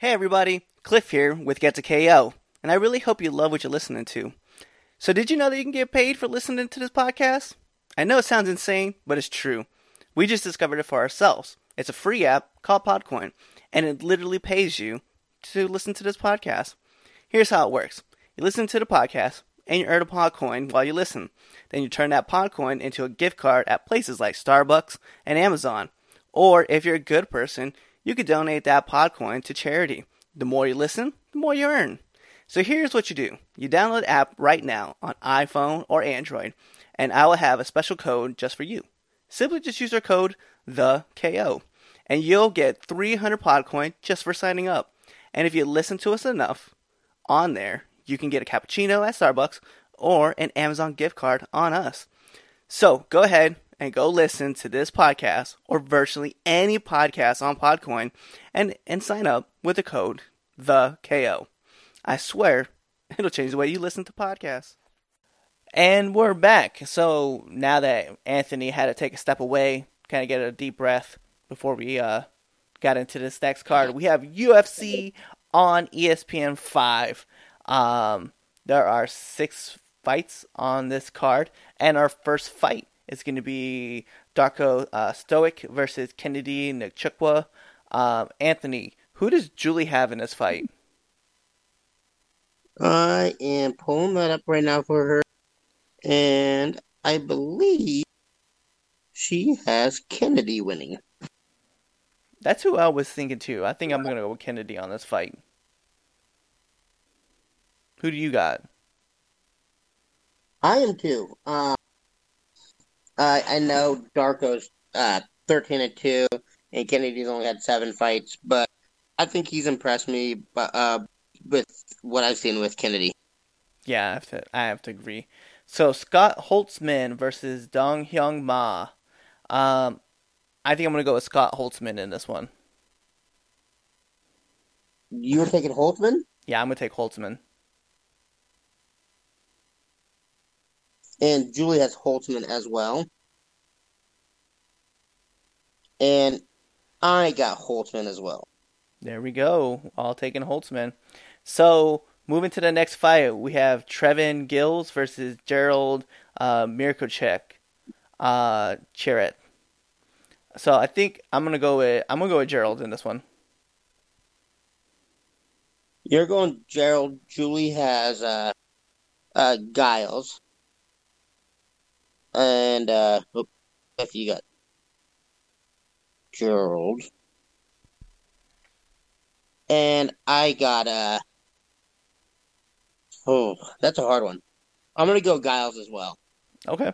Hey, everybody, Cliff here with Get to KO, and I really hope you love what you're listening to. So, did you know that you can get paid for listening to this podcast? I know it sounds insane, but it's true. We just discovered it for ourselves. It's a free app called Podcoin, and it literally pays you to listen to this podcast. Here's how it works you listen to the podcast, and you earn a Podcoin while you listen. Then you turn that Podcoin into a gift card at places like Starbucks and Amazon. Or if you're a good person, you could donate that Podcoin to charity. The more you listen, the more you earn. So here's what you do you download the app right now on iPhone or Android, and I will have a special code just for you. Simply just use our code the KO, and you'll get 300 Podcoin just for signing up. And if you listen to us enough on there, you can get a cappuccino at Starbucks or an Amazon gift card on us. So go ahead and go listen to this podcast or virtually any podcast on Podcoin and, and sign up with the code the KO. I swear, it'll change the way you listen to podcasts. And we're back. So now that Anthony had to take a step away, kind of get a deep breath before we uh, got into this next card, we have UFC on ESPN 5. Um, there are six fights on this card, and our first fight is going to be Darko uh, Stoic versus Kennedy Nzechukwu. Um, Anthony, who does Julie have in this fight? I am pulling that up right now for her, and I believe she has Kennedy winning. That's who I was thinking too. I think I'm gonna go with Kennedy on this fight. Who do you got? I am too. Uh, I I know Darko's uh, thirteen and two, and Kennedy's only had seven fights, but I think he's impressed me. But uh, with what I've seen with Kennedy. Yeah, I have to. I have to agree. So Scott Holtzman versus Dong Hyun Ma. Um, I think I'm gonna go with Scott Holtzman in this one. You're taking Holtzman, Yeah, I'm gonna take Holtzman. And Julie has Holtzman as well. And I got Holtzman as well. There we go. All taking Holtzman. So moving to the next fight, we have Trevin Giles versus Gerald uh, Mirkochek, uh, Chirrut. So I think I'm gonna go with I'm gonna go with Gerald in this one. You're going Gerald. Julie has uh, uh, Giles. And uh, oh, if you got Gerald. And I got uh Oh, that's a hard one. I'm gonna go Giles as well. Okay.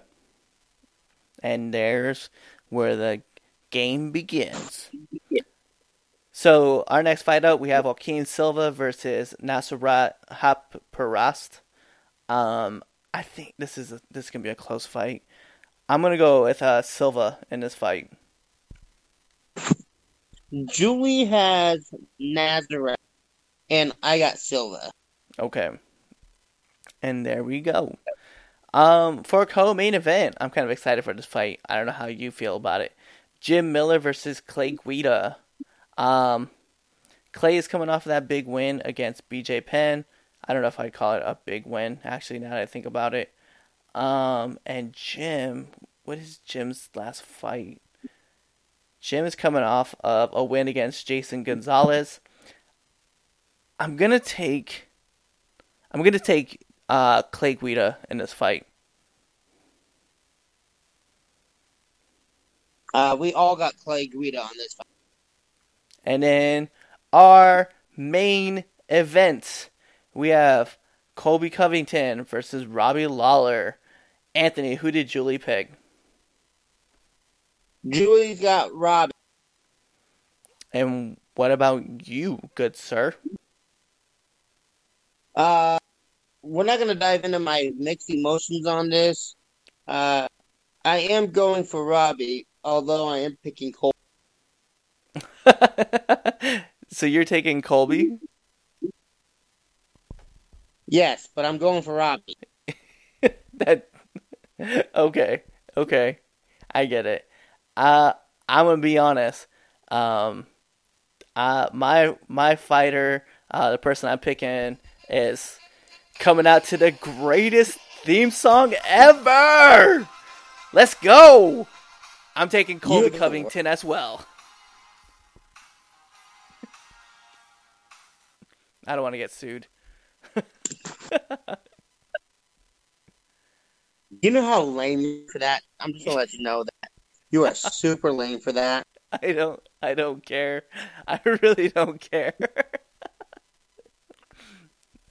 And there's where the game begins. So our next fight out, we have Joaquin Silva versus Nasrat Haqparast. Um, I think this is a, this is gonna be a close fight. I'm gonna go with uh, Silva in this fight. Julie has Nazareth, and I got Silva. Okay. And there we go. Um, for a co-main event, I'm kind of excited for this fight. I don't know how you feel about it. Jim Miller versus Clay Guida. Um, Clay is coming off of that big win against BJ Penn. I don't know if I'd call it a big win, actually, now that I think about it. Um, and Jim, what is Jim's last fight? Jim is coming off of a win against Jason Gonzalez. I'm gonna take I'm gonna take uh, Clay Guida in this fight. Uh, we all got Clay Guida on this fight. And then our main event, we have Colby Covington versus Robbie Lawler. Anthony, who did Julie pick? Julie's got Robbie. And what about you, good sir? Uh, we're not gonna dive into my mixed emotions on this. Uh, I am going for Robbie, although I am picking Cole. so you're taking Colby? Yes, but I'm going for Robbie. that okay, okay, I get it. Uh, I'm gonna be honest. Um, uh, my my fighter, uh, the person I'm picking is coming out to the greatest theme song ever. Let's go. I'm taking Colby Covington as well. I don't want to get sued. You know how lame you are for that? I'm just gonna let you know that you are super lame for that. I don't I don't care. I really don't care.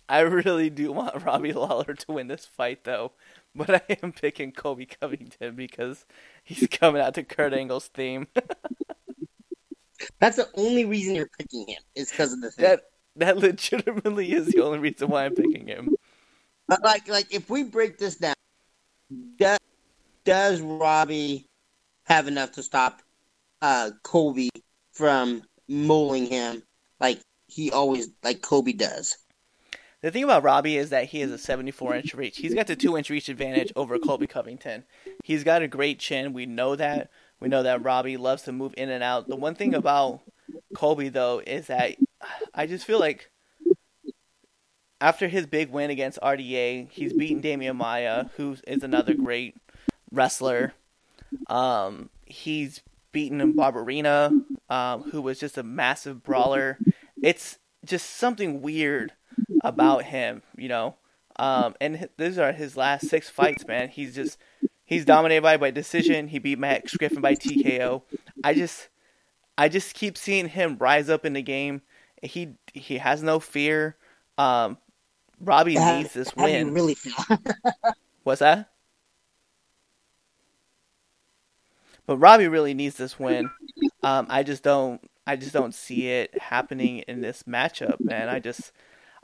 I really do want Robbie Lawler to win this fight though. But I am picking Colby Covington because he's coming out to Kurt Angle's theme. That's the only reason you're picking him is because of the thing. that that legitimately is the only reason why I'm picking him. But like, like if we break this down, does, does Robbie have enough to stop uh, Colby from mauling him like he always like Colby does? The thing about Robbie is that he has a 74 inch reach. He's got the 2 inch reach advantage over Colby Covington. He's got a great chin. We know that. We know that Robbie loves to move in and out. The one thing about Colby, though, is that I just feel like after his big win against RDA, he's beaten Demian Maia, who is another great wrestler. Um, he's beaten Barberena, um, who was just a massive brawler. It's just something weird about him, you know. Um, and these are his last six fights, man. He's just he's dominated by by decision. He beat Max Griffin by TKO. I just I just keep seeing him rise up in the game. He he has no fear. Um, Robbie How- needs this win. really feel? What's that? But Robbie really needs this win. Um, I just don't. I just don't see it happening in this matchup, man. I just,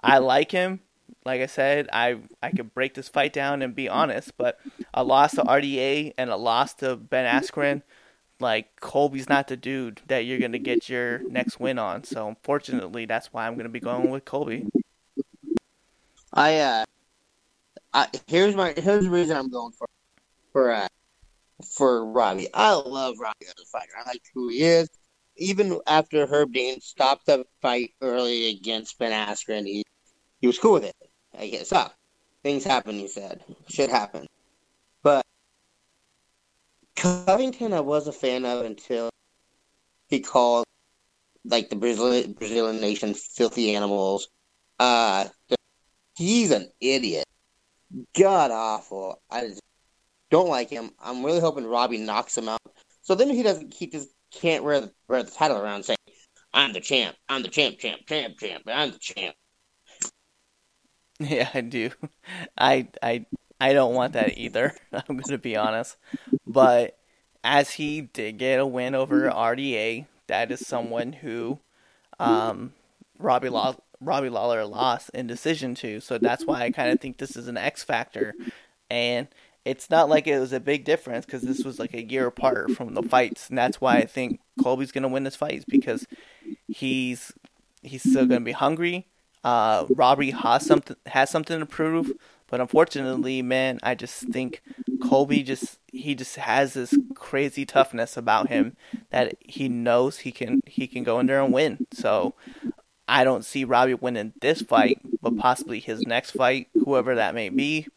I like him. Like I said, I I could break this fight down and be honest, but a loss to RDA and a loss to Ben Askren, like Colby's not the dude that you're gonna get your next win on. So unfortunately, that's why I'm gonna be going with Colby. I uh, I, here's my here's the reason I'm going for for uh for Robbie. I love Robbie as a fighter. I like who he is. Even after Herb Dean stopped the fight early against Ben Askren, he he was cool with it. I guess up. Things happen, he said. Shit happen. But Covington, I was a fan of until he called like the Brazilian Brazilian nation filthy animals. Uh, he's an idiot. God awful. I just don't like him. I'm really hoping Robbie knocks him out. So then he doesn't. He just can't wear the, wear the title around saying, "I'm the champ. I'm the champ. Champ. Champ. Champ. I'm the champ." Yeah, I do. I I I don't want that either. I'm going to be honest. But as he did get a win over RDA, that is someone who um, Robbie Law Robbie Lawler lost in decision to. So that's why I kind of think this is an X factor. And it's not like it was a big difference because this was like a year apart from the fights, and that's why I think Colby's gonna win this fight because he's he's still gonna be hungry. Uh, Robbie has something has something to prove, but unfortunately, man, I just think Colby just he just has this crazy toughness about him that he knows he can he can go in there and win. So I don't see Robbie winning this fight, but possibly his next fight, whoever that may be.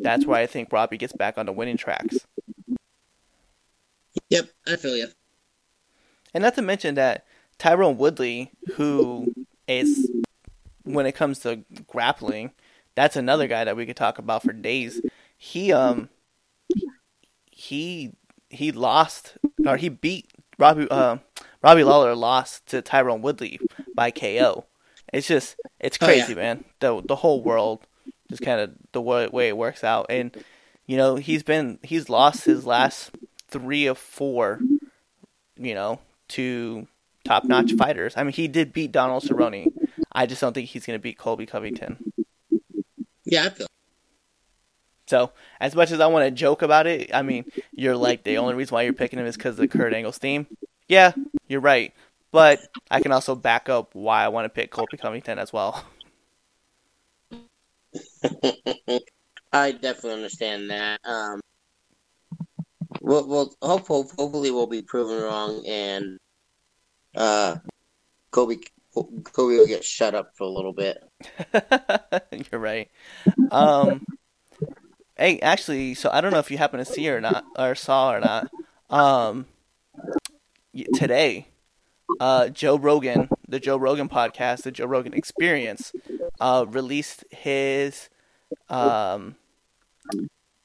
That's where I think Robbie gets back on the winning tracks. Yep, I feel you. And not to mention that Tyron Woodley, who is when it comes to grappling, that's another guy that we could talk about for days. He um he he lost or he beat Robbie uh, Robbie Lawler lost to Tyron Woodley by KO. It's just it's crazy, oh, yeah. man. The the whole world just kind of the way, way it works out, and you know he's been he's lost his last three of four, you know, to top notch fighters. I mean, he did beat Donald Cerrone. I just don't think he's going to beat Colby Covington. Yeah, I feel. So, as much as I want to joke about it, I mean, you're like the only reason why you're picking him is because of the Kurt Angle's theme. Yeah, you're right, but I can also back up why I want to pick Colby Covington as well. I definitely understand that. Um, we'll, we'll hopefully, hopefully we'll be proven wrong, and uh, Colby Colby will get shut up for a little bit. You're right. Um, hey, actually, so I don't know if you happen to see or not, or saw or not. Um, today, uh, Joe Rogan, the Joe Rogan podcast, the Joe Rogan Experience, uh, released his um,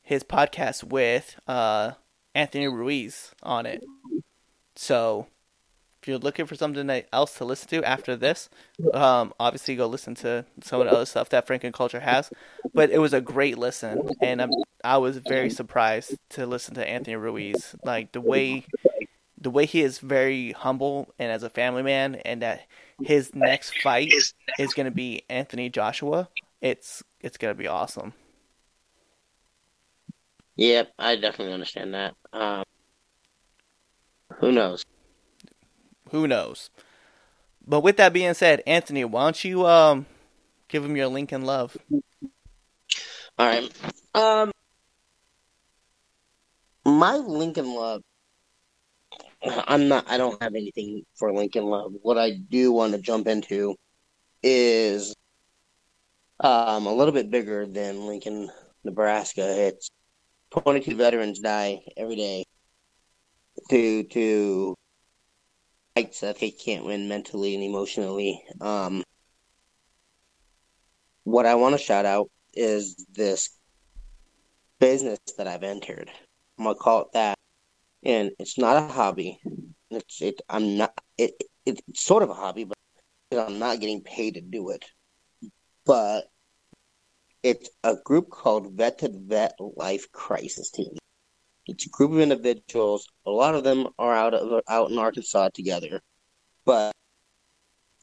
his podcast with uh, Anthony Ruiz on it. So if you're looking for something else to listen to after this, um, obviously go listen to some of the other stuff that Franken Culture has. But it was a great listen, and I'm, I was very surprised to listen to Anthony Ruiz. Like the way, the way he is very humble and as a family man, and that his next fight is going to be Anthony Joshua. It's it's going to be awesome. Yep, I definitely understand that. Um, who knows? Who knows? But with that being said, Anthony, why don't you um give him your link Lincoln love? All right. Um, my Lincoln love. I'm not. I don't have anything for Lincoln love. What I do want to jump into is um a little bit bigger than Lincoln, Nebraska. It's 22 veterans die every day to to fights that they can't win mentally and emotionally. Um, what I want to shout out is this business that I've entered. I'm gonna call it that, and it's not a hobby. It's it. I'm not. It, it it's sort of a hobby, but I'm not getting paid to do it. But it's a group called Vet to Vet Life Crisis Team. It's a group of individuals. A lot of them are out of out in Arkansas together, but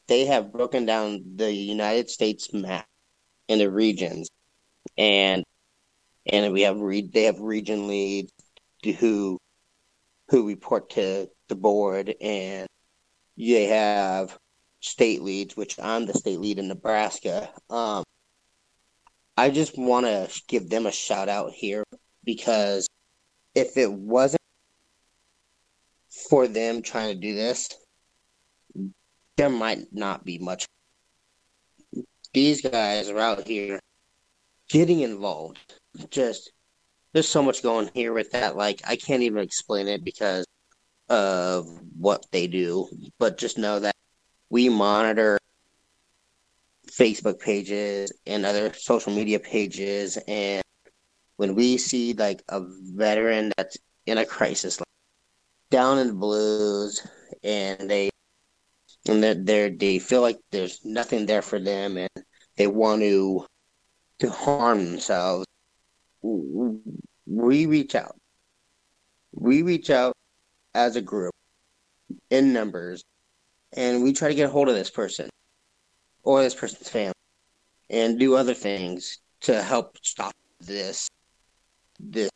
they have broken down the United States map into regions, and and we have re- they have region leads who who report to the board, and they have state leads, which I'm the state lead in Nebraska. Um, I just want to give them a shout out here because if it wasn't for them trying to do this, there might not be much. These guys are out here getting involved. Just there's so much going here with that. Like I can't even explain it because of what they do. But just know that we monitor Facebook pages and other social media pages, and when we see like a veteran that's in a crisis, like down in the blues, and they and they're they feel like there's nothing there for them, and they want to to harm themselves, we reach out. We reach out as a group in numbers, and we try to get a hold of this person or this person's family and do other things to help stop this this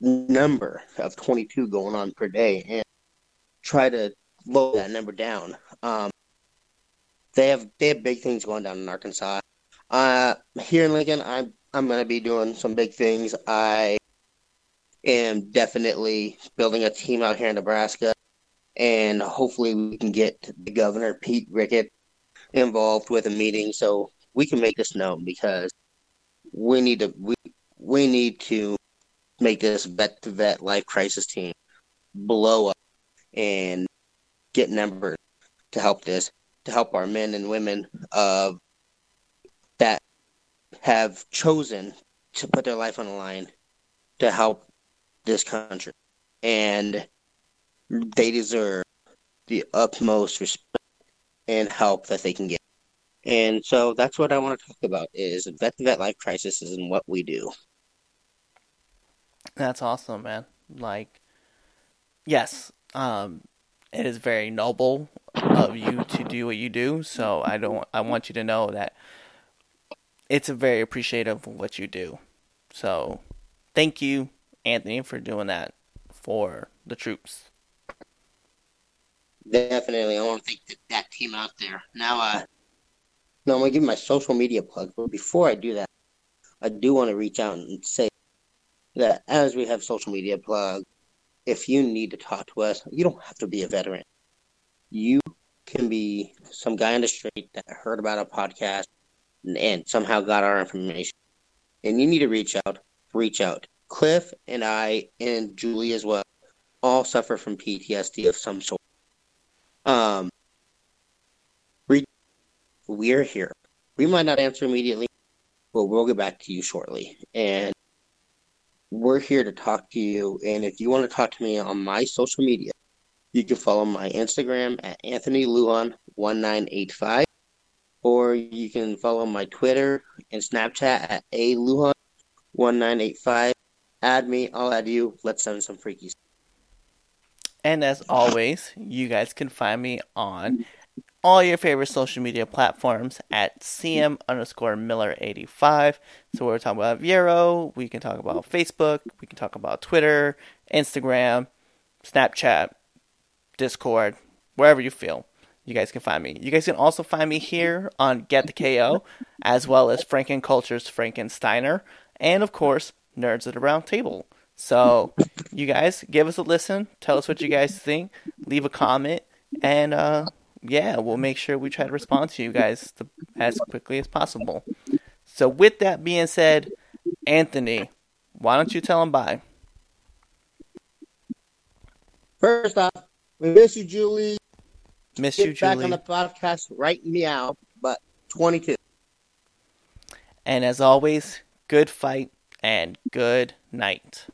number of 22 going on per day and try to lower that number down. Um, they have they have big things going down in Arkansas. Uh, here in Lincoln, I'm I'm going to be doing some big things. I am definitely building a team out here in Nebraska, and hopefully we can get the governor Pete Rickett involved with a meeting so we can make this known because we need to we we need to make this vet to vet life crisis team blow up and get numbers to help this to help our men and women of that have chosen to put their life on the line to help this country. And they deserve the utmost respect and help that they can get. And so that's what I want to talk about is vet to vet life crisis and what we do. That's awesome, man. Like yes, um it is very noble of you to do what you do, so I don't I want you to know that it's very appreciative of what you do. So, thank you, Anthony, for doing that for the troops. Definitely, I want to thank that team out there. Now, uh, now I'm gonna give my social media plug, but before I do that, I do want to reach out and say that as we have social media plug, if you need to talk to us, you don't have to be a veteran. You can be some guy on the street that heard about a podcast and somehow got our information. And you need to reach out, reach out. Cliff and I and Julie as well all suffer from PTSD of some sort. Um, we, we're here. We might not answer immediately, but we'll get back to you shortly. And we're here to talk to you. And if you want to talk to me on my social media, you can follow my Instagram at Anthony Luan1985 or you can follow my Twitter and Snapchat at a luhan1985. Add me, I'll add you. Let's send some freakies. And as always, you guys can find me on all your favorite social media platforms at cm underscore miller 85 so we're talking about Vero, we can talk about Facebook, we can talk about Twitter, Instagram, Snapchat, Discord, wherever you feel you guys can find me. You guys can also find me here on Get the KO, as well as Franken Culture's Frankensteiner, and of course, Nerds at the Round Table. So, you guys give us a listen. Tell us what you guys think. Leave a comment, and uh, yeah, we'll make sure we try to respond to you guys as quickly as possible. So, with that being said, Anthony, why don't you tell them bye? First off, we miss you, Julie. Miss you, Julie. back on the podcast right meow, but 22. And as always, good fight and good night.